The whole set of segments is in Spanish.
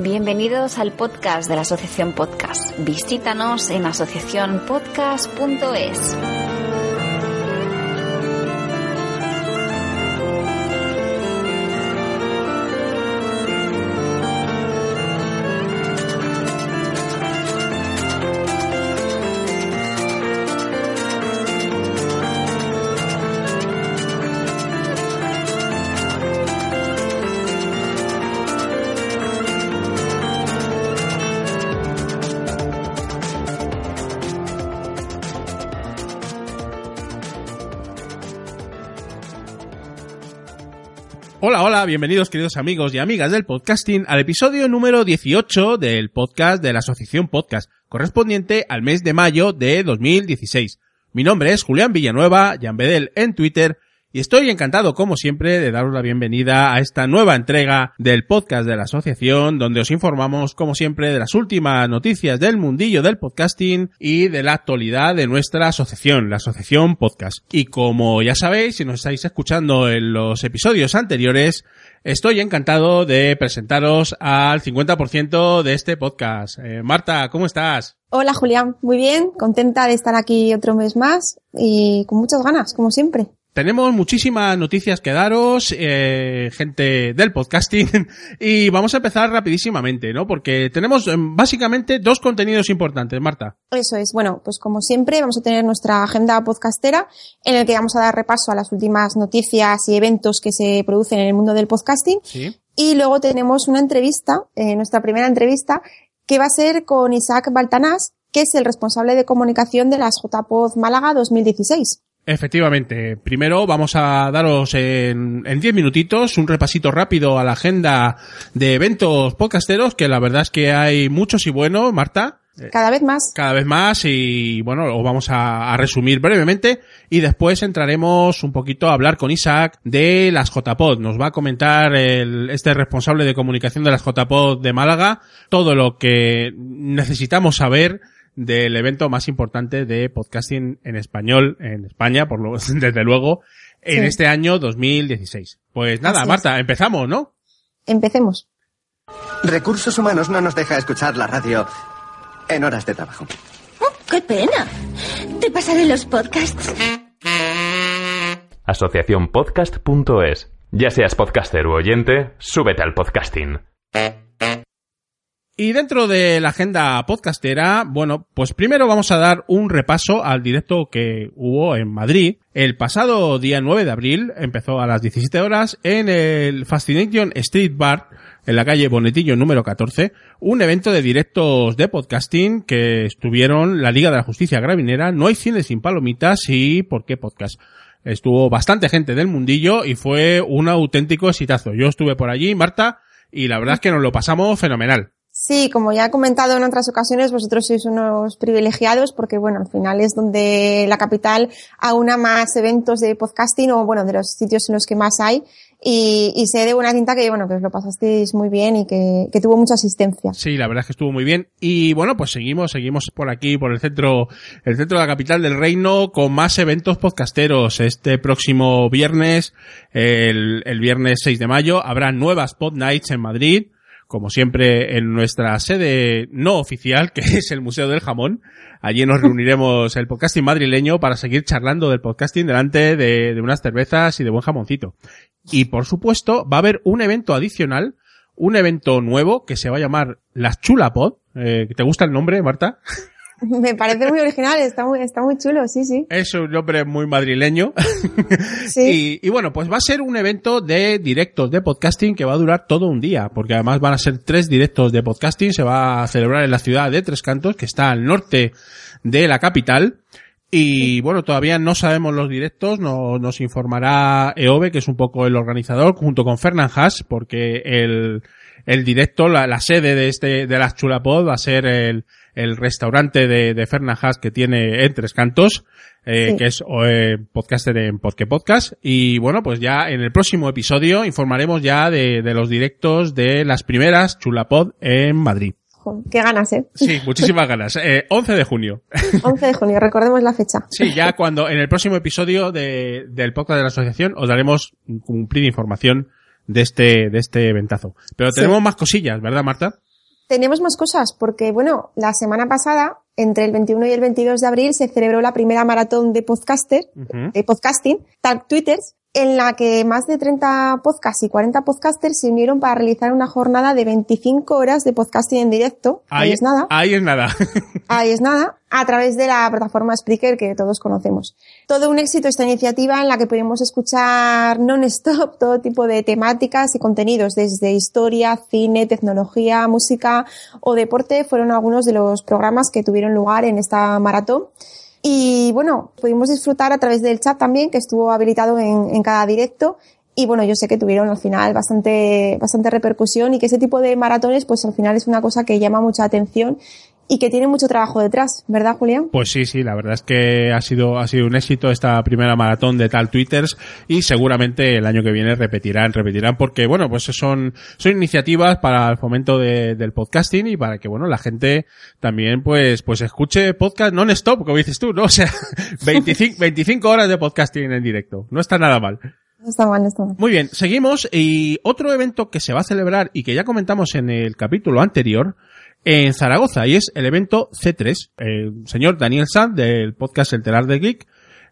Bienvenidos al podcast de la Asociación Podcast. Visítanos en asociacionpodcast.es. Hola, bienvenidos queridos amigos y amigas del podcasting al episodio número 18 del podcast de la Asociación Podcast, correspondiente al mes de mayo de 2016. Mi nombre es Julián Villanueva, Jan Bedel en Twitter, y estoy encantado, como siempre, de daros la bienvenida a esta nueva entrega del podcast de la asociación, donde os informamos, como siempre, de las últimas noticias del mundillo del podcasting y de la actualidad de nuestra asociación, la Asociación Podcast. Y como ya sabéis, si nos estáis escuchando en los episodios anteriores, estoy encantado de presentaros al 50% de este podcast. Eh, Marta, ¿cómo estás? Hola Julián, muy bien, contenta de estar aquí otro mes más y con muchas ganas, como siempre. Tenemos muchísimas noticias que daros, eh, gente del podcasting, y vamos a empezar rapidísimamente, ¿no? Porque tenemos eh, básicamente dos contenidos importantes, Marta. Eso es, bueno, pues como siempre vamos a tener nuestra agenda podcastera en el que vamos a dar repaso a las últimas noticias y eventos que se producen en el mundo del podcasting. Sí. Y luego tenemos una entrevista, eh, nuestra primera entrevista, que va a ser con Isaac Baltanás, que es el responsable de comunicación de las JPod Málaga 2016. Efectivamente. Primero vamos a daros en, en 10 minutitos un repasito rápido a la agenda de eventos podcasteros, que la verdad es que hay muchos y buenos, Marta. Cada vez más. Cada vez más y bueno, lo vamos a, a resumir brevemente y después entraremos un poquito a hablar con Isaac de las JPod. Nos va a comentar el, este responsable de comunicación de las JPod de Málaga todo lo que necesitamos saber del evento más importante de podcasting en español en España, por lo, desde luego, en Sí. este año 2016. Pues nada, Así es. Marta, empezamos, ¿no? Empecemos. Recursos Humanos no nos deja escuchar la radio en horas de trabajo. Oh, ¡Qué pena! Te pasaré los podcasts. asociacionpodcast.es. Ya seas podcaster u oyente, súbete al podcasting. Y dentro de la agenda podcastera, bueno, pues primero vamos a dar un repaso al directo que hubo en Madrid. El pasado día 9 de abril empezó a las 17 horas en el Fascination Street Bar, en la calle Bonetillo número 14, un evento de directos de podcasting que estuvieron la Liga de la Justicia Gravinera, No hay cine sin palomitas y ¿Por qué podcast? Estuvo bastante gente del mundillo y fue un auténtico exitazo. Yo estuve por allí, Marta, y la verdad es que nos lo pasamos fenomenal. Sí, como ya he comentado en otras ocasiones, vosotros sois unos privilegiados porque, bueno, al final es donde la capital aúna más eventos de podcasting o, bueno, de los sitios en los que más hay. Y, y sé de buena tinta que, bueno, que os lo pasasteis muy bien y que, que tuvo mucha asistencia. Sí, la verdad es que estuvo muy bien. Y bueno, pues seguimos, seguimos por aquí, por el centro, el centro de la capital del reino, con más eventos podcasteros. Este próximo viernes, el, el viernes 6 de mayo, habrá nuevas Pod Nights en Madrid. Como siempre, en nuestra sede no oficial, que es el Museo del Jamón. Allí nos reuniremos el podcasting madrileño para seguir charlando del podcasting delante de, unas cervezas y de buen jamoncito. Y por supuesto, va a haber un evento adicional un evento nuevo que se va a llamar Las Chulapod. Eh, ¿Te gusta el nombre, Marta? Me parece muy original, está muy, está muy chulo, sí, sí. Es un nombre muy madrileño. Sí. y, y bueno, pues va a ser un evento de directos de podcasting que va a durar todo un día, porque además van a ser tres directos de podcasting. Se va a celebrar en la ciudad de Tres Cantos, que está al norte de la capital. Y bueno, todavía no sabemos los directos, no- nos informará EOBE, que es un poco el organizador, junto con Fernand Haas, porque el, el directo, la, la sede de este, de las Chulapod va a ser el, el restaurante de, de Fernand Haas que tiene en Tres Cantos, eh, Sí. que es eh, podcaster en Podque Podcast. Y bueno, pues ya en el próximo episodio informaremos ya de, de los directos de las primeras Chulapod en Madrid. Qué ganas, ¿eh? Sí, muchísimas ganas. Eh, 11 de junio. 11 de junio, recordemos la fecha. Sí, ya cuando en el próximo episodio de, del podcast de la asociación os daremos cumplir información de este, de este ventazo. Pero tenemos más cosillas, ¿verdad, Marta? Tenemos más cosas, porque bueno, la semana pasada, entre el 21 y el 22 de abril, se celebró la primera maratón de podcaster, de podcasting, Tag Twitters, en la que más de 30 podcasts y 40 podcasters se unieron para realizar una jornada de 25 horas de podcasting en directo. Ahí, es nada. Ahí es nada. Ahí es nada, a través de la plataforma Spreaker que todos conocemos. Todo un éxito esta iniciativa en la que pudimos escuchar non-stop todo tipo de temáticas y contenidos, desde historia, cine, tecnología, música o deporte, fueron algunos de los programas que tuvieron lugar en esta maratón. Y bueno, pudimos disfrutar a través del chat también, que estuvo habilitado en, en cada directo. Y bueno, yo sé que tuvieron al final bastante, bastante repercusión y que ese tipo de maratones, pues al final es una cosa que llama mucha atención y que tiene mucho trabajo detrás, ¿verdad, Julián? Pues sí, sí, la verdad es que ha sido, ha sido un éxito esta primera maratón de tal Twitters y seguramente el año que viene repetirán, repetirán porque bueno, pues son, son iniciativas para el fomento de- del podcasting y para que bueno, la gente también pues, pues escuche podcast non-stop, como dices tú, ¿no? O sea, 25, 25 horas de podcasting en directo. No está nada mal. No está mal, no está mal. Muy bien, seguimos y otro evento que se va a celebrar y que ya comentamos en el capítulo anterior en Zaragoza y es el evento C3. El señor Daniel Sanz del podcast El Telar de Geek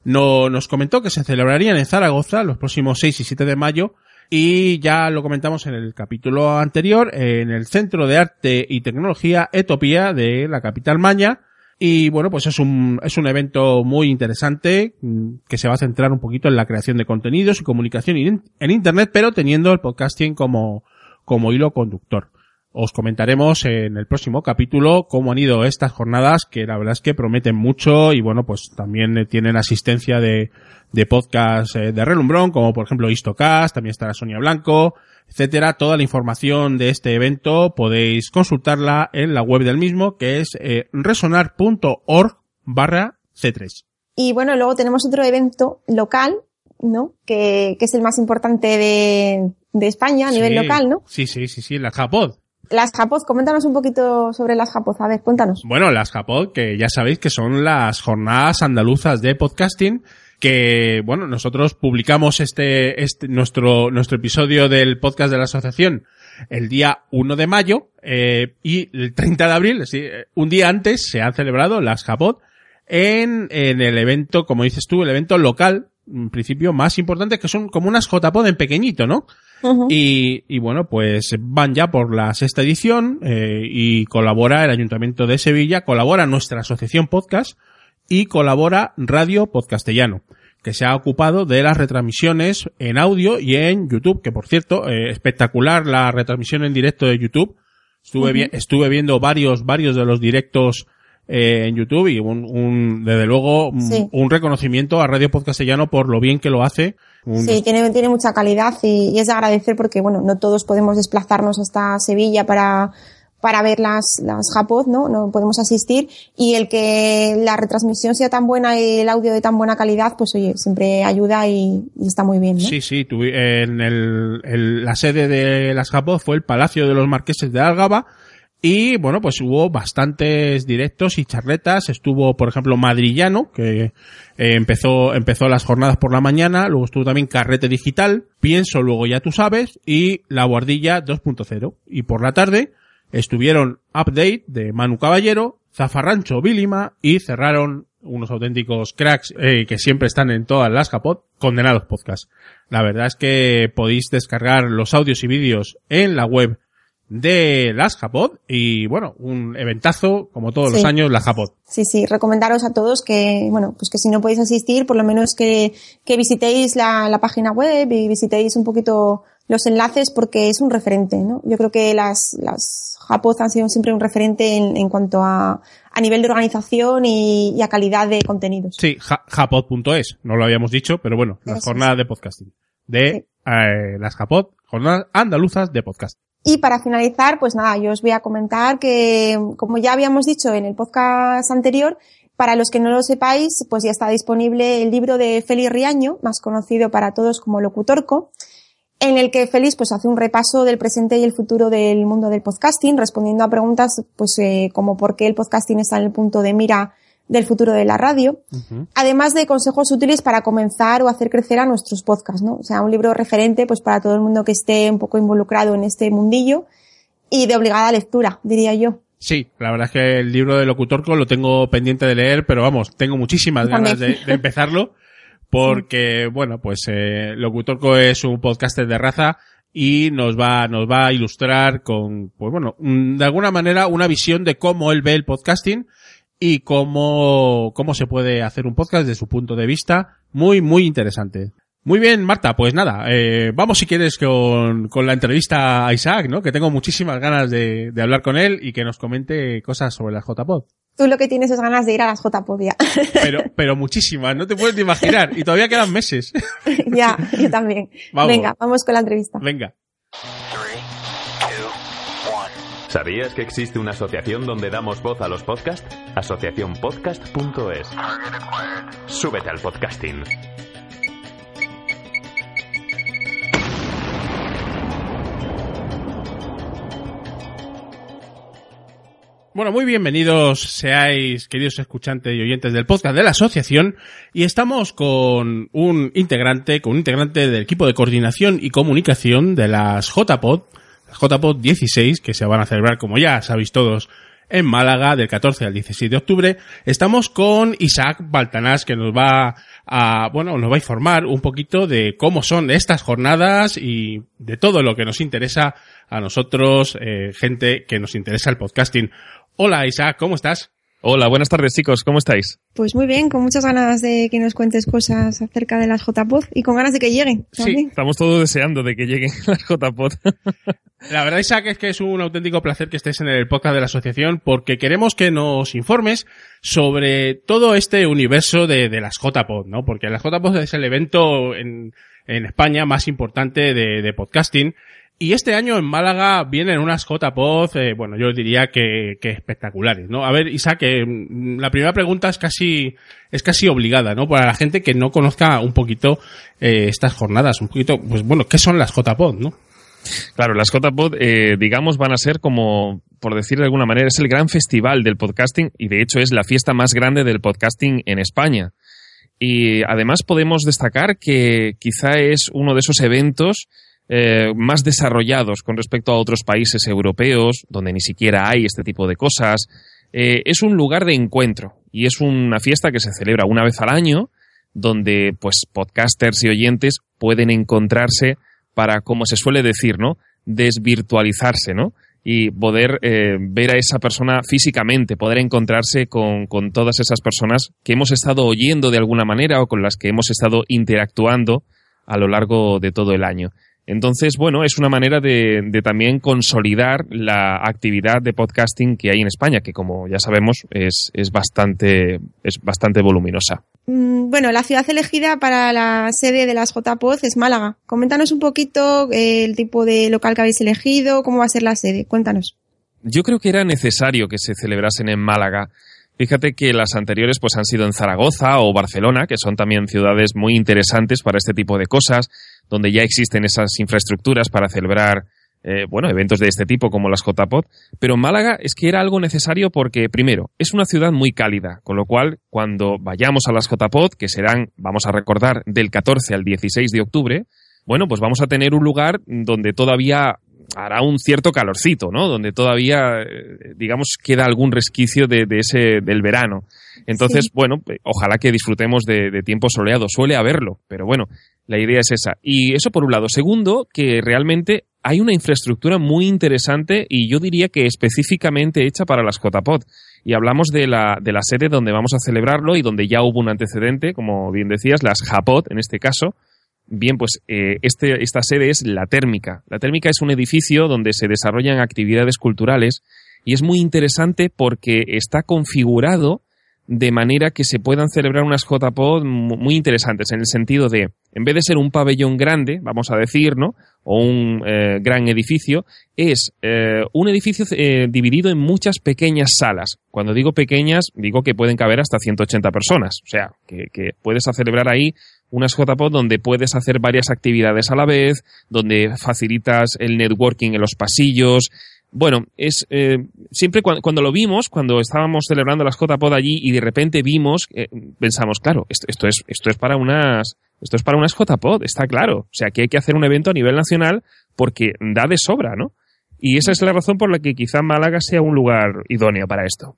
no, nos comentó que se celebrarían en Zaragoza los próximos 6 y 7 de mayo y ya lo comentamos en el capítulo anterior en el Centro de Arte y Tecnología Etopía de la capital Maña. Y bueno, pues es un, es un evento muy interesante mm, que se va a centrar un poquito en la creación de contenidos y comunicación en Internet, pero teniendo el podcasting como, como hilo conductor. Os comentaremos en el próximo capítulo cómo han ido estas jornadas, que la verdad es que prometen mucho y bueno, pues también eh, tienen asistencia de, de podcast eh, de relumbrón, como por ejemplo Histocast, también estará Sonia Blanco, etcétera. Toda la información de este evento podéis consultarla en la web del mismo, que es eh, resonar.org barra C3. Y bueno, luego tenemos otro evento local, ¿no? Que, que es el más importante de, de España a nivel local, ¿no? Sí, sí, sí, sí, la Japod. Las Japoz, coméntanos un poquito sobre las Japoz. A ver, cuéntanos. Bueno, las Japod, que ya sabéis que son las jornadas andaluzas de podcasting, que, bueno, nosotros publicamos este, este, nuestro, nuestro episodio del podcast de la asociación el día 1 de mayo, eh, y el 30 de abril, eh, un día antes, se han celebrado las Japod en, en el evento, como dices tú, el evento local, en principio más importante, que son como unas JPod en pequeñito, ¿no? Y, y bueno, pues van ya por la sexta edición eh, y colabora el Ayuntamiento de Sevilla, colabora nuestra asociación podcast y colabora Radio Podcastellano, que se ha ocupado de las retransmisiones en audio y en YouTube, que por cierto, eh, espectacular la retransmisión en directo de YouTube. Estuve, vi- estuve viendo varios, varios de los directos eh, en YouTube y un, un- desde luego, un- Sí. un reconocimiento a Radio Podcastellano por lo bien que lo hace. Un- Sí, tiene, tiene mucha calidad y, y es de agradecer porque, bueno, no todos podemos desplazarnos hasta Sevilla para, para ver las, las Japoz, ¿no? No podemos asistir y el que la retransmisión sea tan buena y el audio de tan buena calidad, pues oye, siempre ayuda y, y está muy bien, ¿no? Sí, sí, en el, el- la sede de las Japos fue el Palacio de los Marqueses de Álgaba y bueno, pues hubo bastantes directos y charletas. Estuvo, por ejemplo, Madrillano, que eh, empezó, empezó las jornadas por la mañana, luego estuvo también Carrete Digital, Pienso, luego ya tú sabes, y La Guardilla 2.0. Y por la tarde estuvieron Update de Manu Caballero, Zafarrancho Vilima y cerraron unos auténticos cracks eh, que siempre están en todas las Japot, condenados podcast. La verdad es que podéis descargar los audios y vídeos en la web de las Japot y bueno, un eventazo como todos los años la Japot. Sí, sí, recomendaros a todos que, bueno, pues que si no podéis asistir, por lo menos que, que visitéis la, la página web y visitéis un poquito los enlaces porque es un referente, ¿no? Yo creo que las, las Japoz han sido siempre un referente en, en cuanto a, a nivel de organización y, y a calidad de contenidos. Sí, ja- japot.es, no lo habíamos dicho, pero bueno, las jornadas de podcasting. De Sí. eh, las Japot, jornadas andaluzas de podcast. Y para finalizar, pues nada, yo os voy a comentar que, como ya habíamos dicho en el podcast anterior, para los que no lo sepáis, pues ya está disponible el libro de Félix Riaño, más conocido para todos como Locutorco, en el que Félix pues hace un repaso del presente y el futuro del mundo del podcasting, respondiendo a preguntas pues eh, como por qué el podcasting está en el punto de mira del futuro de la radio, además de consejos útiles para comenzar o hacer crecer a nuestros podcasts, ¿no? O sea, un libro referente pues para todo el mundo que esté un poco involucrado en este mundillo y de obligada lectura, diría yo. Sí, la verdad es que el libro de Locutorco lo tengo pendiente de leer, pero vamos, tengo muchísimas ganas de, de empezarlo porque, bueno, pues eh, Locutorco es un podcaster de raza y nos va, nos va a ilustrar con, pues bueno, de alguna manera una visión de cómo él ve el podcasting y cómo, cómo se puede hacer un podcast desde su punto de vista. Muy, muy interesante. Muy bien, Marta, pues nada, eh, vamos si quieres con, con la entrevista a Isaac, ¿no? Que tengo muchísimas ganas de, de hablar con él y que nos comente cosas sobre la JPod. Tú lo que tienes es ganas de ir a las JPod ya. Pero, pero muchísimas, no te puedes imaginar. Y todavía quedan meses. ya, yo también. Vamos. Venga, vamos con la entrevista. Venga. ¿Sabías que existe una asociación donde damos voz a los podcasts? Asociacionpodcast.es. Súbete al podcasting. Bueno, muy bienvenidos seáis, queridos escuchantes y oyentes del podcast de la asociación, y estamos con un integrante, con un integrante del equipo de coordinación y comunicación de las JPod, JPod 16, que se van a celebrar, como ya sabéis todos, en Málaga del 14 al 16 de octubre. Estamos con Isaac Baltanás, que nos va a, bueno, nos va a informar un poquito de cómo son estas jornadas y de todo lo que nos interesa a nosotros, eh, gente que nos interesa el podcasting. Hola Isaac, ¿cómo estás? Hola, buenas tardes chicos, ¿cómo estáis? Pues muy bien, con muchas ganas de que nos cuentes cosas acerca de las JPod y con ganas de que lleguen. Sí, estamos todos deseando de que lleguen las JPod. La verdad, Isaac, es que es un auténtico placer que estés en el podcast de la asociación porque queremos que nos informes sobre todo este universo de, de las JPod, ¿no? Porque las JPod es el evento en, en España más importante de, de podcasting y este año en Málaga vienen unas JPod, eh, bueno, yo diría que, que, espectaculares, ¿no? A ver, Isaac, eh, la primera pregunta es casi, es casi obligada, ¿no? Para la gente que no conozca un poquito eh, estas jornadas, un poquito, pues bueno, ¿qué son las JPod, no? Claro, las JPod, eh, digamos, van a ser como, por decir de alguna manera, es el gran festival del podcasting y de hecho es la fiesta más grande del podcasting en España. Y además podemos destacar que quizá es uno de esos eventos eh, más desarrollados con respecto a otros países europeos, donde ni siquiera hay este tipo de cosas. Eh, es un lugar de encuentro y es una fiesta que se celebra una vez al año, donde pues podcasters y oyentes pueden encontrarse para, como se suele decir, ¿no? Desvirtualizarse, ¿no? Y poder eh, ver a esa persona físicamente, poder encontrarse con, con todas esas personas que hemos estado oyendo de alguna manera o con las que hemos estado interactuando a lo largo de todo el año. Entonces, bueno, es una manera de, de, también consolidar la actividad de podcasting que hay en España, que como ya sabemos es, es, bastante, es bastante voluminosa. Bueno, la ciudad elegida para la sede de las JPOZ es Málaga. Coméntanos un poquito eh, el tipo de local que habéis elegido, cómo va a ser la sede. Cuéntanos. Yo creo que era necesario que se celebrasen en Málaga. Fíjate que las anteriores pues han sido en Zaragoza o Barcelona, que son también ciudades muy interesantes para este tipo de cosas donde ya existen esas infraestructuras para celebrar eh, bueno, eventos de este tipo como las JPOD, pero Málaga es que era algo necesario porque, primero, es una ciudad muy cálida, con lo cual, cuando vayamos a las JPOD, que serán, vamos a recordar, del 14 al 16 de octubre, bueno, pues vamos a tener un lugar donde todavía hará un cierto calorcito, ¿no? Donde todavía, eh, digamos, queda algún resquicio de, de ese, del verano. Entonces, sí. bueno, ojalá que disfrutemos de, de tiempo soleado. Suele haberlo, pero bueno, la idea es esa. Y eso por un lado. Segundo, que realmente hay una infraestructura muy interesante y yo diría que específicamente hecha para las JPOD. Y hablamos de la, de la sede donde vamos a celebrarlo y donde ya hubo un antecedente, como bien decías, las JAPOD en este caso. Bien, pues eh, este, esta sede es la térmica. La térmica es un edificio donde se desarrollan actividades culturales y es muy interesante porque está configurado de manera que se puedan celebrar unas JPOD muy interesantes, en el sentido de, en vez de ser un pabellón grande, vamos a decir, ¿no? O un eh, gran edificio, es eh, un edificio dividido en muchas pequeñas salas. Cuando digo pequeñas, digo que pueden caber hasta 180 personas. O sea, que, que puedes celebrar ahí unas JPOD donde puedes hacer varias actividades a la vez, donde facilitas el networking en los pasillos, bueno, es eh, siempre cuando, cuando, lo vimos, cuando estábamos celebrando las JPod allí y de repente vimos, eh, pensamos, claro, esto, esto, es, esto es para unas, esto es para unas JPod, está claro. O sea, que hay que hacer un evento a nivel nacional porque da de sobra, ¿no? Y esa es la razón por la que quizá Málaga sea un lugar idóneo para esto.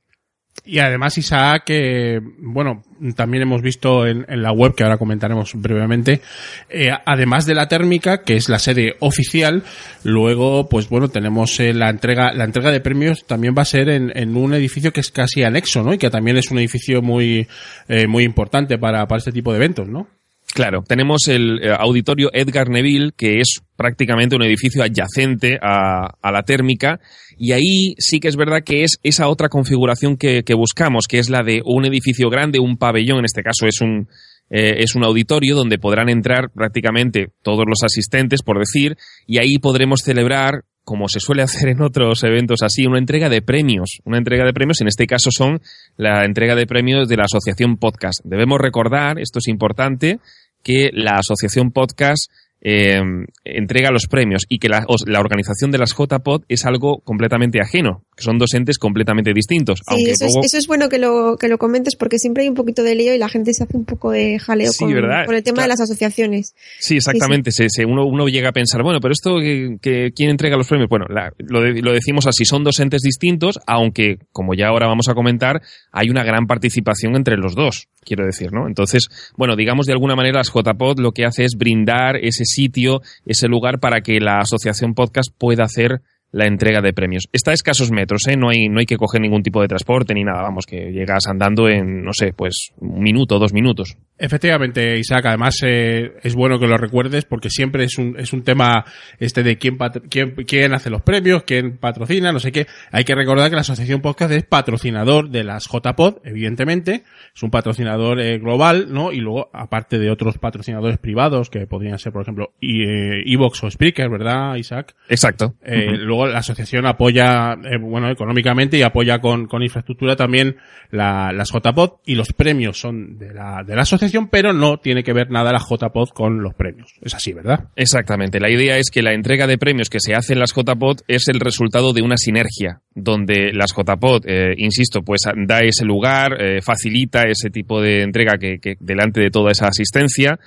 Y además, Isaac, que, bueno, también hemos visto en, en, la web, que ahora comentaremos brevemente, eh, además de la térmica, que es la sede oficial, luego, pues bueno, tenemos eh, la entrega, la entrega de premios también va a ser en, en, un edificio que es casi anexo, ¿no? Y que también es un edificio muy, eh, muy importante para, para este tipo de eventos, ¿no? Claro, tenemos el eh, auditorio Edgar Neville, que es prácticamente un edificio adyacente a, la térmica, y ahí sí que es verdad que es esa otra configuración que, que buscamos, que es la de un edificio grande, un pabellón, en este caso es un, eh, es un auditorio donde podrán entrar prácticamente todos los asistentes, por decir, y ahí podremos celebrar como se suele hacer en otros eventos así, una entrega de premios. Una entrega de premios, en este caso son la entrega de premios de la Asociación Podcast. Debemos recordar, esto es importante, que la Asociación Podcast eh, entrega los premios y que la, la, organización de las JPod es algo completamente ajeno, que son dos entes completamente distintos. Sí, aunque eso, luego... es, eso, es, bueno que lo, que lo comentes porque siempre hay un poquito de lío y la gente se hace un poco de jaleo sí, con, el tema claro. de las asociaciones. Sí, exactamente. Sí. Se, se, uno, uno, llega a pensar, bueno, pero esto, que, que ¿quién entrega los premios? Bueno, la, lo, de, lo, decimos así, son dos entes distintos, aunque, como ya ahora vamos a comentar, hay una gran participación entre los dos, quiero decir, ¿no? Entonces, bueno, digamos de alguna manera, las JPod lo que hace es brindar ese sitio, ese lugar para que la asociación podcast pueda hacer la entrega de premios. Está a escasos metros, ¿eh? No hay, no hay que coger ningún tipo de transporte ni nada, vamos, que llegas andando en, no sé, pues un minuto, dos minutos. Efectivamente, Isaac, además eh, es bueno que lo recuerdes porque siempre es un, es un tema este de quién, quién, quién hace los premios, quién patrocina, no sé qué. Hay que recordar que la Asociación Podcast es patrocinador de las JPod, evidentemente, es un patrocinador eh, global, ¿no? Y luego, aparte de otros patrocinadores privados, que podrían ser, por ejemplo, Evox o Spreaker, ¿verdad, Isaac? Exacto. Eh, uh -huh. Luego la asociación apoya, eh, bueno, económicamente y apoya con, infraestructura también la, las JPod y los premios son de la, de la asociación, pero no tiene que ver nada la JPod con los premios. Es así, ¿verdad? Exactamente. La idea es que la entrega de premios que se hace en las JPod es el resultado de una sinergia, donde las JPod, eh, insisto, pues da ese lugar, eh, facilita ese tipo de entrega que, que delante de toda esa asistencia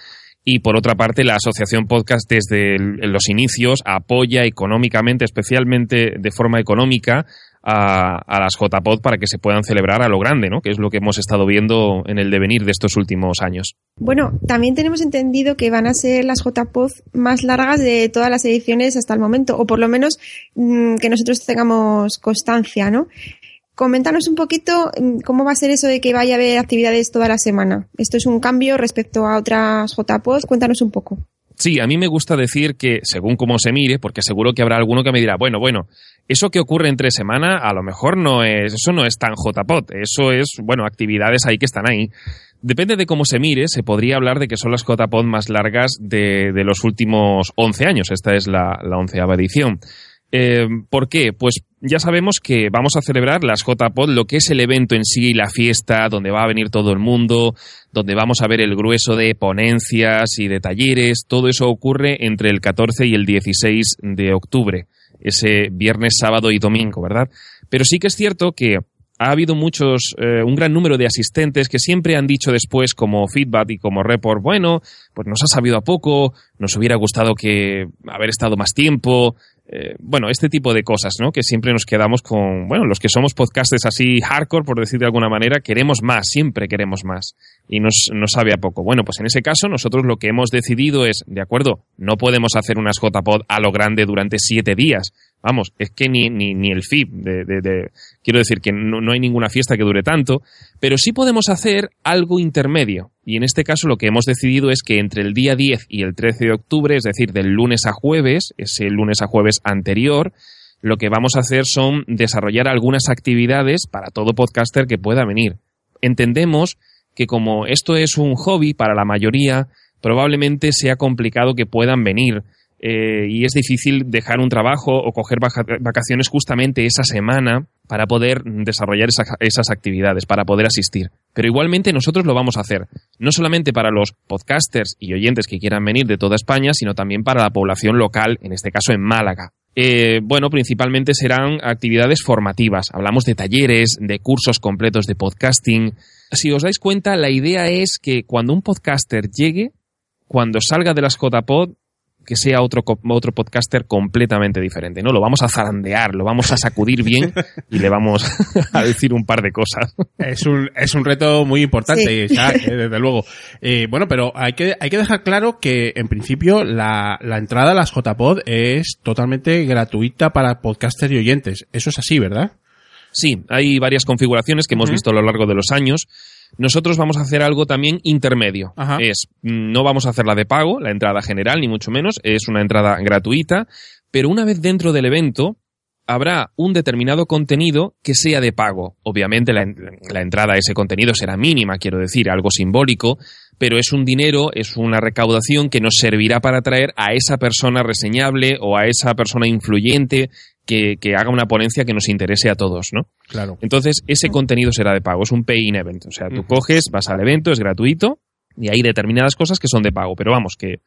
y por otra parte la asociación podcast desde los inicios apoya económicamente, especialmente de forma económica, a, a, las JPod para que se puedan celebrar a lo grande, ¿no? Que es lo que hemos estado viendo en el devenir de estos últimos años. Bueno, también tenemos entendido que van a ser las JPod más largas de todas las ediciones hasta el momento, o por lo menos mmm, que nosotros tengamos constancia, ¿no? Coméntanos un poquito cómo va a ser eso de que vaya a haber actividades toda la semana. Esto es un cambio respecto a otras JPOD. Cuéntanos un poco. Sí, a mí me gusta decir que según cómo se mire, porque seguro que habrá alguno que me dirá, bueno, bueno, eso que ocurre entre semana a lo mejor no es, eso no es tan JPOD, eso es, bueno, actividades ahí que están ahí. Depende de cómo se mire, se podría hablar de que son las JPOD más largas de, los últimos 11 años. Esta es la, la onceava edición. Eh, ¿Por qué? Pues ya sabemos que vamos a celebrar las JPod, lo que es el evento en sí, la fiesta, donde va a venir todo el mundo, donde vamos a ver el grueso de ponencias y de talleres. Todo eso ocurre entre el 14 y el 16 de octubre, ese viernes, sábado y domingo, ¿verdad? Pero sí que es cierto que ha habido muchos, eh, un gran número de asistentes que siempre han dicho después como feedback y como report, bueno, pues nos ha sabido a poco, nos hubiera gustado que haber estado más tiempo, eh, bueno, este tipo de cosas, ¿no? Que siempre nos quedamos con, bueno, los que somos podcasters así hardcore, por decir de alguna manera, queremos más, siempre queremos más. Y nos, nos sabe a poco. Bueno, pues en ese caso nosotros lo que hemos decidido es, de acuerdo, no podemos hacer unas JPod a lo grande durante siete días. Vamos, es que ni, ni, ni el de, de, quiero decir que no, no hay ninguna fiesta que dure tanto, pero sí podemos hacer algo intermedio. Y en este caso lo que hemos decidido es que entre el día 10 y el 13 de octubre, es decir, del lunes a jueves, ese lunes a jueves anterior, lo que vamos a hacer son desarrollar algunas actividades para todo podcaster que pueda venir. Entendemos que como esto es un hobby para la mayoría, probablemente sea complicado que puedan venir. Eh, y es difícil dejar un trabajo o coger vacaciones justamente esa semana para poder desarrollar esa, esas actividades, para poder asistir. Pero igualmente nosotros lo vamos a hacer, no solamente para los podcasters y oyentes que quieran venir de toda España, sino también para la población local, en este caso en Málaga. Eh, bueno, principalmente serán actividades formativas. Hablamos de talleres, de cursos completos de podcasting. Si os dais cuenta, la idea es que cuando un podcaster llegue, cuando salga de las JPod, que sea otro, otro podcaster completamente diferente, ¿no? Lo vamos a zarandear, lo vamos a sacudir bien y le vamos a decir un par de cosas. Es un, es un reto muy importante, Sí. Eh, desde luego. Eh, bueno, pero hay que, hay que dejar claro que, en principio, la, la entrada a las JPod es totalmente gratuita para podcasters y oyentes. Eso es así, ¿verdad? Sí, hay varias configuraciones que hemos visto a lo largo de los años. Nosotros vamos a hacer algo también intermedio. Ajá. Es, no vamos a hacer la de pago, la entrada general, ni mucho menos. Es una entrada gratuita. Pero una vez dentro del evento, habrá un determinado contenido que sea de pago. Obviamente la, la entrada a ese contenido será mínima, quiero decir, algo simbólico, pero es un dinero, es una recaudación que nos servirá para atraer a esa persona reseñable o a esa persona influyente que, que haga una ponencia que nos interese a todos, ¿no? Claro. Entonces, ese contenido será de pago, es un pay-in event. O sea, tú coges, vas al evento, es gratuito, y hay determinadas cosas que son de pago. Pero vamos, que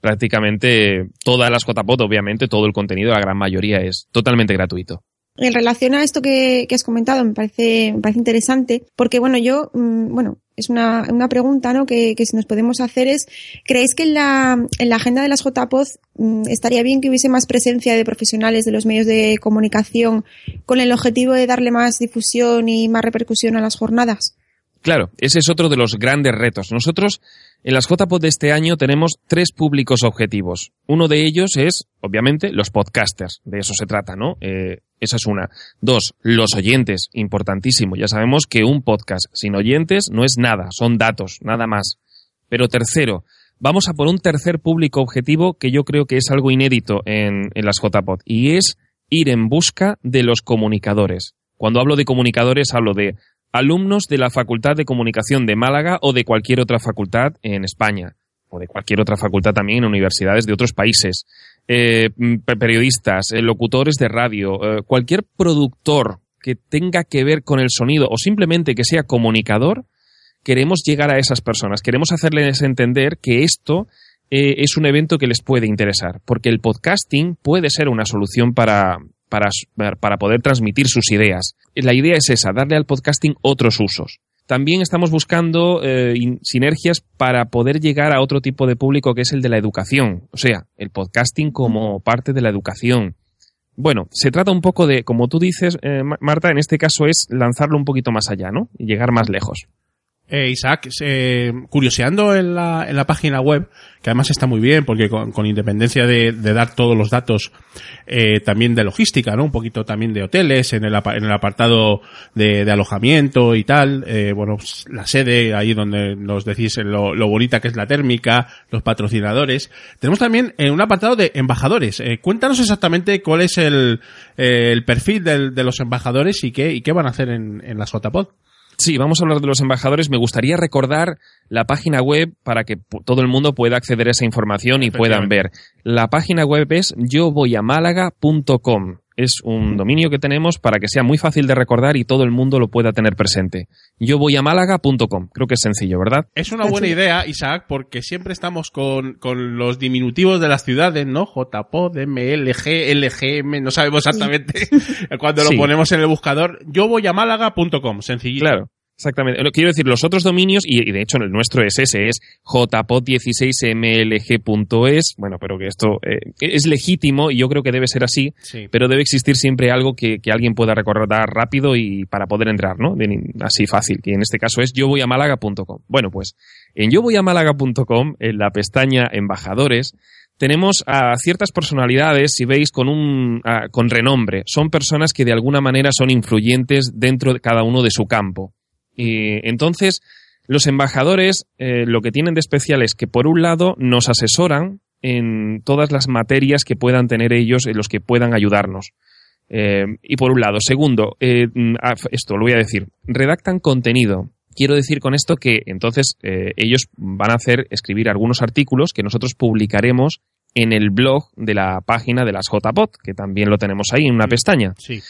prácticamente todas las JPOT, obviamente, todo el contenido, la gran mayoría es totalmente gratuito. En relación a esto que, has comentado, me parece, me parece interesante, porque bueno, yo, mm, bueno, es una, una pregunta, ¿no? Que, que si nos podemos hacer es, ¿creéis que en la, en la agenda de las JPOZ mm, estaría bien que hubiese más presencia de profesionales de los medios de comunicación con el objetivo de darle más difusión y más repercusión a las jornadas? Claro, ese es otro de los grandes retos. Nosotros en las JPOD de este año tenemos tres públicos objetivos. Uno de ellos es, obviamente, los podcasters. De eso se trata, ¿no? Eh, esa es una. Dos, los oyentes. Importantísimo. Ya sabemos que un podcast sin oyentes no es nada, son datos, nada más. Pero tercero, vamos a por un tercer público objetivo que yo creo que es algo inédito en, en las JPOD y es ir en busca de los comunicadores. Cuando hablo de comunicadores hablo de alumnos de la Facultad de Comunicación de Málaga o de cualquier otra facultad en España, o de cualquier otra facultad también en universidades de otros países, eh, pe- periodistas, eh, locutores de radio, eh, cualquier productor que tenga que ver con el sonido o simplemente que sea comunicador, queremos llegar a esas personas, queremos hacerles entender que esto eh, es un evento que les puede interesar, porque el podcasting puede ser una solución para, para, para poder transmitir sus ideas. La idea es esa, darle al podcasting otros usos. También estamos buscando eh, in- sinergias para poder llegar a otro tipo de público que es el de la educación, o sea, el podcasting como parte de la educación. Bueno, se trata un poco de, como tú dices, eh, Ma- Marta, en este caso es lanzarlo un poquito más allá, ¿no? Y llegar más lejos. Eh, Isaac, eh, curioseando en la, en la página web, que además está muy bien porque con, con independencia de, de dar todos los datos eh, también de logística, ¿no? Un poquito también de hoteles en el, en el apartado de, de alojamiento y tal, eh, bueno, pues, la sede, ahí donde nos decís lo, bonita que es la térmica, los patrocinadores. Tenemos también eh, un apartado de embajadores. Eh, cuéntanos exactamente cuál es el, el perfil del- de los embajadores y qué, y qué van a hacer en, en las JPod. Sí, vamos a hablar de los embajadores. Me gustaría recordar la página web para que todo el mundo pueda acceder a esa información y puedan ver. La página web es yovoyamálaga.com. Es un dominio que tenemos para que sea muy fácil de recordar y todo el mundo lo pueda tener presente. Yovoyamálaga.com. Creo que es sencillo, ¿verdad? Es una buena idea, Isaac, porque siempre estamos con, con los diminutivos de las ciudades, ¿no? JPOD, MLG, LGM, no sabemos exactamente cuando lo Sí. ponemos en el buscador. Yo voy a málaga.com, sencillito. Claro. Exactamente. Quiero decir, los otros dominios, y, y de hecho el nuestro es ese, es jpod16mlg.es, bueno, pero que esto eh, es legítimo y yo creo que debe ser así, Sí. pero debe existir siempre algo que, que alguien pueda recordar rápido y para poder entrar, ¿no? Así fácil, que en este caso es yovoyamálaga.com. Bueno, pues en yovoyamálaga.com, en la pestaña embajadores, tenemos a ciertas personalidades, si veis, con un ah, con renombre. Son personas que de alguna manera son influyentes dentro de cada uno de su campo. Y entonces, los embajadores eh, lo que tienen de especial es que, por un lado, nos asesoran en todas las materias que puedan tener ellos, en los que puedan ayudarnos. Eh, y por un lado. Segundo, eh, mm, ah, esto lo voy a decir, redactan contenido. Quiero decir con esto que entonces eh, ellos van a hacer escribir algunos artículos que nosotros publicaremos en el blog de la página de las JPOT, que también lo tenemos ahí en una pestaña. Sí.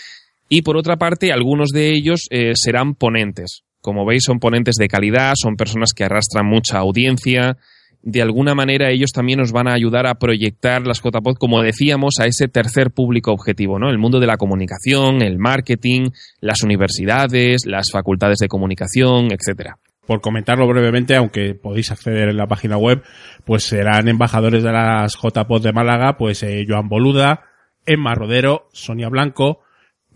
Y por otra parte, algunos de ellos serán ponentes. Como veis, son ponentes de calidad, son personas que arrastran mucha audiencia. De alguna manera, ellos también nos van a ayudar a proyectar las JPod, como decíamos, a ese tercer público objetivo, ¿no? El mundo de la comunicación, el marketing, las universidades, las facultades de comunicación, etcétera. por comentarlo brevemente, aunque podéis acceder en la página web, pues serán embajadores de las JPod de Málaga, pues eh, Joan Boluda, Emma Rodero, Sonia Blanco,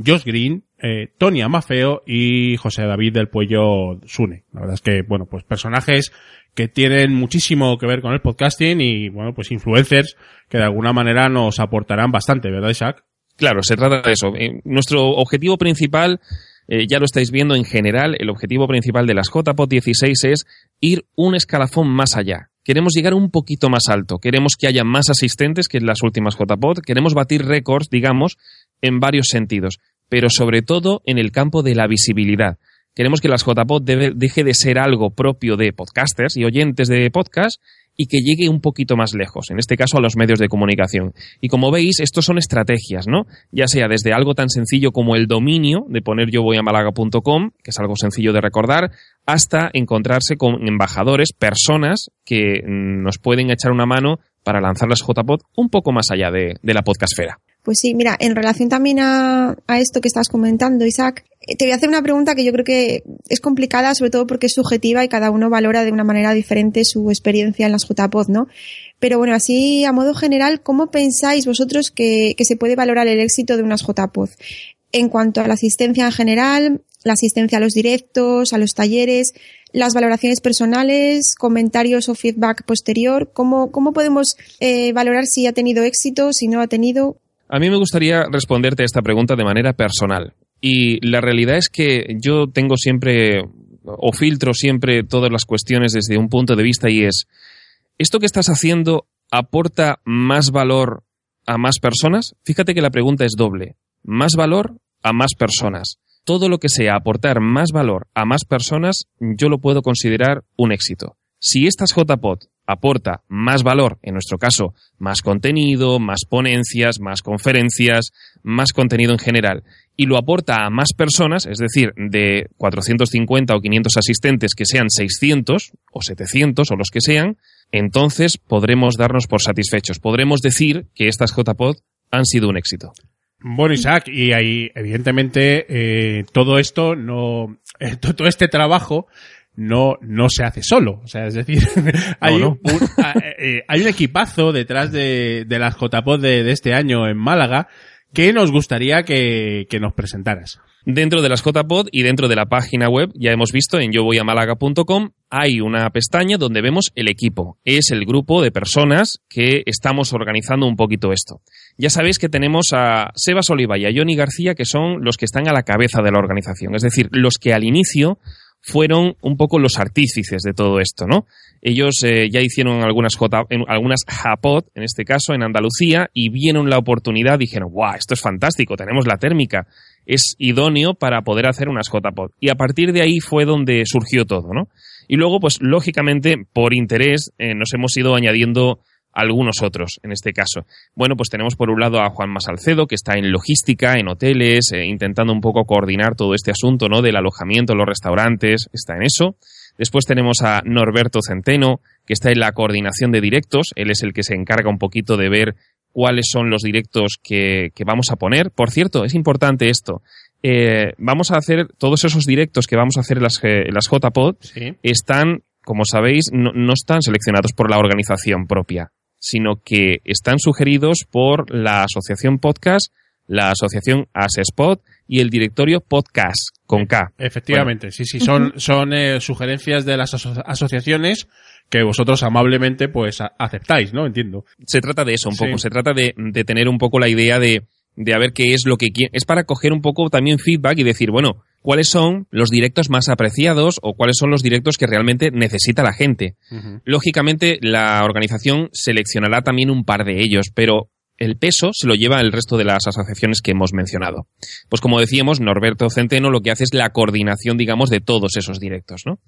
Josh Green, eh, Tony Amafeo y José David del Puello Sune. La verdad es que, bueno, pues personajes que tienen muchísimo que ver con el podcasting y, bueno, pues influencers que de alguna manera nos aportarán bastante, ¿verdad, Isaac? Claro, se trata de eso. Eh, nuestro objetivo principal, eh, ya lo estáis viendo en general, el objetivo principal de las JPOT 16 es ir un escalafón más allá. Queremos llegar un poquito más alto. Queremos que haya más asistentes que en las últimas JPOT. Queremos batir récords, digamos, en varios sentidos. Pero sobre todo en el campo de la visibilidad. Queremos que las JPOT deje de ser algo propio de podcasters y oyentes de podcast y que llegue un poquito más lejos, en este caso a los medios de comunicación. Y como veis, estos son estrategias, ¿no? Ya sea desde algo tan sencillo como el dominio, de poner yo voy a malaga.com, que es algo sencillo de recordar, hasta encontrarse con embajadores, personas que mm, nos pueden echar una mano para lanzar las JPod un poco más allá de, de la podcastfera. Pues sí, mira, en relación también a, a esto que estás comentando, Isaac, eh, te voy a hacer una pregunta que yo creo que es complicada, sobre todo porque es subjetiva y cada uno valora de una manera diferente su experiencia en las JPod, ¿no? Pero bueno, así a modo general, ¿cómo pensáis vosotros que, que se puede valorar el éxito de unas JPod? En cuanto a la asistencia en general, la asistencia a los directos, a los talleres, las valoraciones personales, comentarios o feedback posterior, ¿cómo, cómo podemos eh, valorar si ha tenido éxito, si no ha tenido? A mí me gustaría responderte a esta pregunta de manera personal. Y la realidad es que yo tengo siempre, o filtro siempre todas las cuestiones desde un punto de vista y es, ¿esto que estás haciendo aporta más valor a más personas? Fíjate que la pregunta es doble. ¿Más valor a más personas? Todo lo que sea aportar más valor a más personas, yo lo puedo considerar un éxito. Si estas JPOT aporta más valor, en nuestro caso, más contenido, más ponencias, más conferencias, más contenido en general, y lo aporta a más personas, es decir, de 450 o 500 asistentes que sean 600 o 700 o los que sean, entonces podremos darnos por satisfechos. Podremos decir que estas JPod han sido un éxito. Bueno, Isaac, y ahí, evidentemente, eh, todo esto no, todo este trabajo no, no se hace solo. O sea, es decir, hay, Un, eh, hay un equipazo detrás de, de las JPod de, de, este año en Málaga que nos gustaría que, que nos presentaras. Dentro de las JPod y dentro de la página web, ya hemos visto en yo voy a málaga.com, hay una pestaña donde vemos el equipo. Es el grupo de personas que estamos organizando un poquito esto. Ya sabéis que tenemos a Sebas Oliva y a Johnny García, que son los que están a la cabeza de la organización. Es decir, los que al inicio fueron un poco los artífices de todo esto, ¿no? Ellos eh, ya hicieron algunas, J, algunas Japot, en este caso, en Andalucía, y vieron la oportunidad, dijeron, guau, esto es fantástico, tenemos la térmica, es idóneo para poder hacer unas JPod. Y a partir de ahí fue donde surgió todo, ¿no? Y luego, pues, lógicamente, por interés, eh, nos hemos ido añadiendo algunos otros, en este caso. Bueno, pues tenemos por un lado a Juan Masalcedo, que está en logística, en hoteles, eh, intentando un poco coordinar todo este asunto, ¿no? Del alojamiento, los restaurantes, está en eso. Después tenemos a Norberto Centeno, que está en la coordinación de directos. Él es el que se encarga un poquito de ver cuáles son los directos que, que vamos a poner. Por cierto, es importante esto. Eh, vamos a hacer todos esos directos que vamos a hacer en las, en las JPod, Sí. están, como sabéis, no, no están seleccionados por la organización propia sino que están sugeridos por la Asociación Podcast, la Asociación Asespod y el directorio Podcast con K. Efectivamente, sí, sí, son, son eh, sugerencias de las aso asociaciones que vosotros amablemente pues aceptáis, ¿no? Entiendo. Se trata de eso un Sí. poco, se trata de, de tener un poco la idea de, de a ver qué es lo que quiere. Es para coger un poco también feedback y decir, bueno, cuáles son los directos más apreciados o cuáles son los directos que realmente necesita la gente. Uh -huh. Lógicamente, la organización seleccionará también un par de ellos, pero el peso se lo lleva el resto de las asociaciones que hemos mencionado. Pues como decíamos, Norberto Centeno lo que hace es la coordinación, digamos, de todos esos directos, ¿no?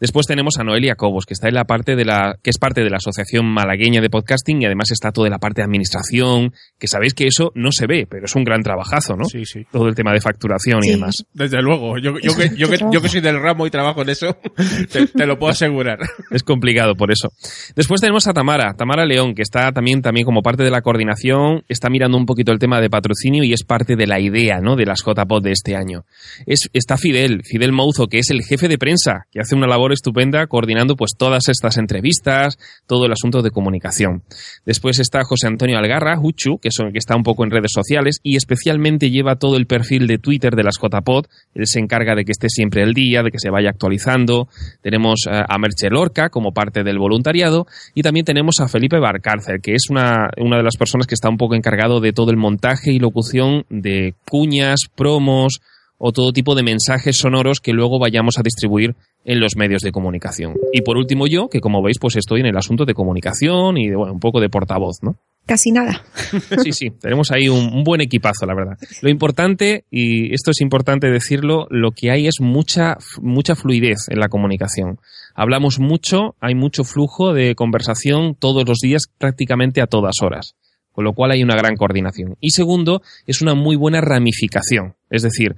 Después tenemos a Noelia Cobos, que está en la parte de la, que es parte de la Asociación Malagueña de Podcasting y además está toda la parte de administración, que sabéis que eso no se ve, pero es un gran trabajazo, ¿no? Sí, sí. Todo el tema de facturación Sí. y demás. Desde luego, yo, yo, que, yo, que, yo que soy del ramo y trabajo en eso, te, te lo puedo asegurar. Es complicado por eso. Después tenemos a Tamara, Tamara León, que está también, también como parte de la coordinación, está mirando un poquito el tema de patrocinio y es parte de la idea, ¿no? De las JPod de este año. Es, está Fidel, Fidel Mouzo, que es el jefe de prensa, que hace una labor estupenda coordinando pues todas estas entrevistas, todo el asunto de comunicación. Después está José Antonio Algarra, Huchu, que, son, que está un poco en redes sociales y especialmente lleva todo el perfil de Twitter de las JPod. Él se encarga de que esté siempre el día, de que se vaya actualizando. Tenemos a Merche Lorca como parte del voluntariado y también tenemos a Felipe Barcárcel, que es una, una de las personas que está un poco encargado de todo el montaje y locución de cuñas, promos, o todo tipo de mensajes sonoros que luego vayamos a distribuir en los medios de comunicación. Y por último yo, que como veis pues estoy en el asunto de comunicación y de, bueno, un poco de portavoz, ¿no? Casi nada. Sí, sí, tenemos ahí un, un, buen equipazo, la verdad. Lo importante, y esto es importante decirlo, lo que hay es mucha, mucha fluidez en la comunicación. Hablamos mucho, hay mucho flujo de conversación todos los días, prácticamente a todas horas. Con lo cual hay una gran coordinación. Y segundo, es una muy buena ramificación. Es decir,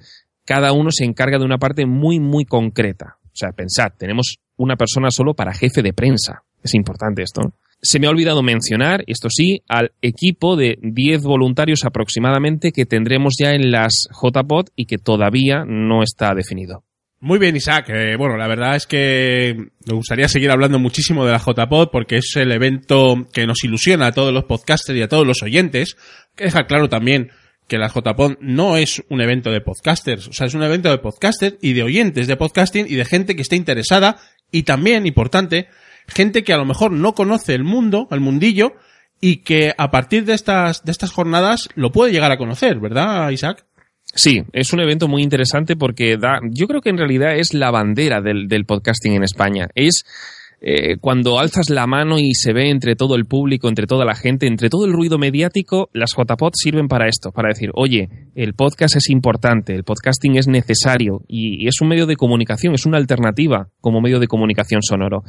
cada uno se encarga de una parte muy, muy concreta. O sea, pensad, tenemos una persona solo para jefe de prensa. Es importante esto. Se me ha olvidado mencionar, esto sí, al equipo de 10 voluntarios aproximadamente que tendremos ya en las JPOD y que todavía no está definido. Muy bien, Isaac. Eh, bueno, la verdad es que me gustaría seguir hablando muchísimo de la JPod porque es el evento que nos ilusiona a todos los podcasters y a todos los oyentes. Que deja claro también que la JPod no es un evento de podcasters, o sea, es un evento de podcasters y de oyentes de podcasting y de gente que esté interesada y también, importante, gente que a lo mejor no conoce el mundo, el mundillo, y que a partir de estas, de estas jornadas lo puede llegar a conocer, ¿verdad, Isaac? Sí, es un evento muy interesante porque da, yo creo que en realidad es la bandera del, del podcasting en España. Es, eh, cuando alzas la mano y se ve entre todo el público, entre toda la gente, entre todo el ruido mediático, las JPod sirven para esto, para decir, oye, el podcast es importante, el podcasting es necesario y, y es un medio de comunicación, es una alternativa como medio de comunicación sonoro.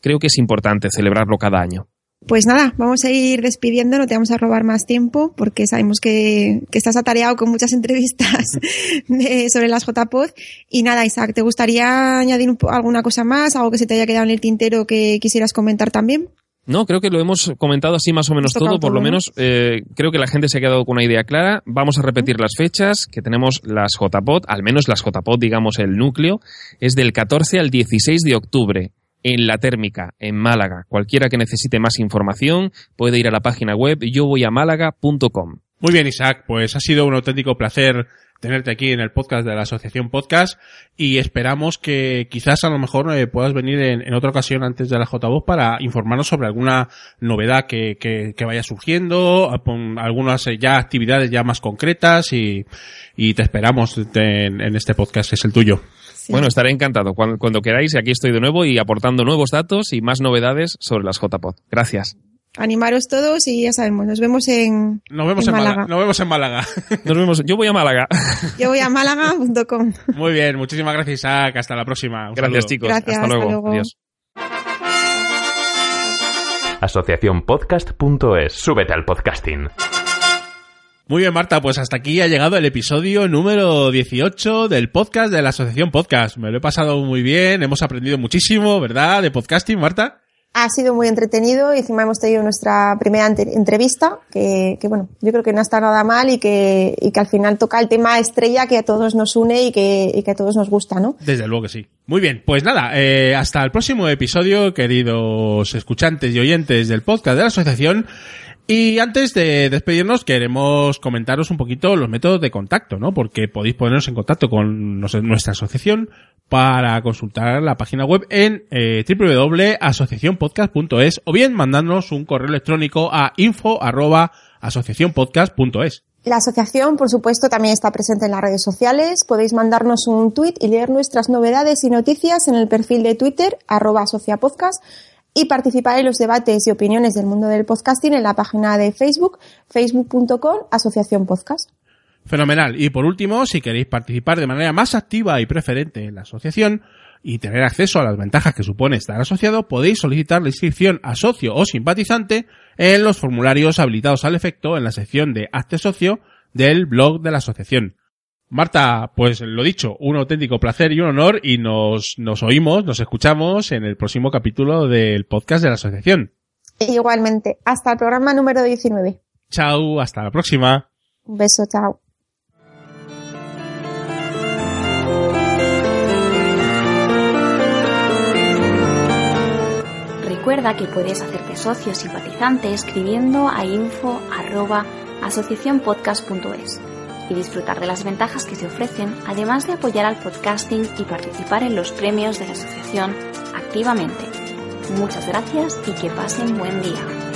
Creo que es importante celebrarlo cada año. Pues nada, vamos a ir despidiendo, no te vamos a robar más tiempo porque sabemos que, que estás atareado con muchas entrevistas de, sobre las JPod. Y nada, Isaac, ¿te gustaría añadir un, alguna cosa más, algo que se te haya quedado en el tintero que quisieras comentar también? No, creo que lo hemos comentado así más o menos todo, por lo menos eh, creo que la gente se ha quedado con una idea clara. Vamos a repetir las fechas, que tenemos las JPod, al menos las JPod, digamos el núcleo, es del 14 al 16 de octubre en La Térmica, en Málaga. Cualquiera que necesite más información puede ir a la página web yovoyamálaga.com. Muy bien, Isaac, pues ha sido un auténtico placer tenerte aquí en el podcast de la Asociación Podcast y esperamos que quizás a lo mejor eh, puedas venir en, otra ocasión antes de la JVOZ para informarnos sobre alguna novedad que, vaya surgiendo, algunas eh, ya actividades ya más concretas y, y te esperamos en, en este podcast que es el tuyo. Sí. Bueno, estaré encantado. Cuando, cuando, queráis, aquí estoy de nuevo y aportando nuevos datos y más novedades sobre las JPod. Gracias. Animaros todos y ya sabemos, nos vemos en, nos vemos en, en Málaga. Málaga. Nos vemos en Málaga. Nos vemos. Yo voy a Málaga. Yo voy a málaga.com. Muy bien, muchísimas gracias, Isaac. Hasta la próxima. Un gracias, saludo. chicos. Gracias, hasta, luego. hasta luego. Adiós. Asociaciónpodcast.es. Súbete al podcasting. Muy bien, Marta, pues hasta aquí ha llegado el episodio número 18 del podcast de la Asociación Podcast. Me lo he pasado muy bien, hemos aprendido muchísimo, ¿verdad? De podcasting, Marta. Ha sido muy entretenido y encima hemos tenido nuestra primera entrevista, que, que, bueno, yo creo que no está nada mal y que, y que al final toca el tema estrella que a todos nos une y que, y que a todos nos gusta, ¿no? Desde luego que sí. Muy bien, pues nada, eh, hasta el próximo episodio, queridos escuchantes y oyentes del podcast de la asociación. Y antes de despedirnos, queremos comentaros un poquito los métodos de contacto, ¿no? Porque podéis poneros en contacto con nuestra asociación para consultar la página web en eh, www.asociacionpodcast.es o bien mandándonos un correo electrónico a info.asociacionpodcast.es. La asociación, por supuesto, también está presente en las redes sociales. Podéis mandarnos un tweet y leer nuestras novedades y noticias en el perfil de Twitter, arroba asociapodcast, y participar en los debates y opiniones del mundo del podcasting en la página de Facebook, facebook.com, Asociación Podcast. Fenomenal. Y por último, si queréis participar de manera más activa y preferente en la asociación y tener acceso a las ventajas que supone estar asociado, podéis solicitar la inscripción a socio o simpatizante en los formularios habilitados al efecto en la sección de Hazte Socio del blog de la asociación. Marta, pues lo dicho, un auténtico placer y un honor y nos, nos oímos, nos escuchamos en el próximo capítulo del podcast de la asociación. Igualmente, hasta el programa número 19. Chao, hasta la próxima. Un beso, chao. Recuerda que puedes hacerte socio simpatizante escribiendo a info@asociacionpodcast.es y disfrutar de las ventajas que se ofrecen, además de apoyar al podcasting y participar en los premios de la asociación activamente. Muchas gracias y que pasen buen día.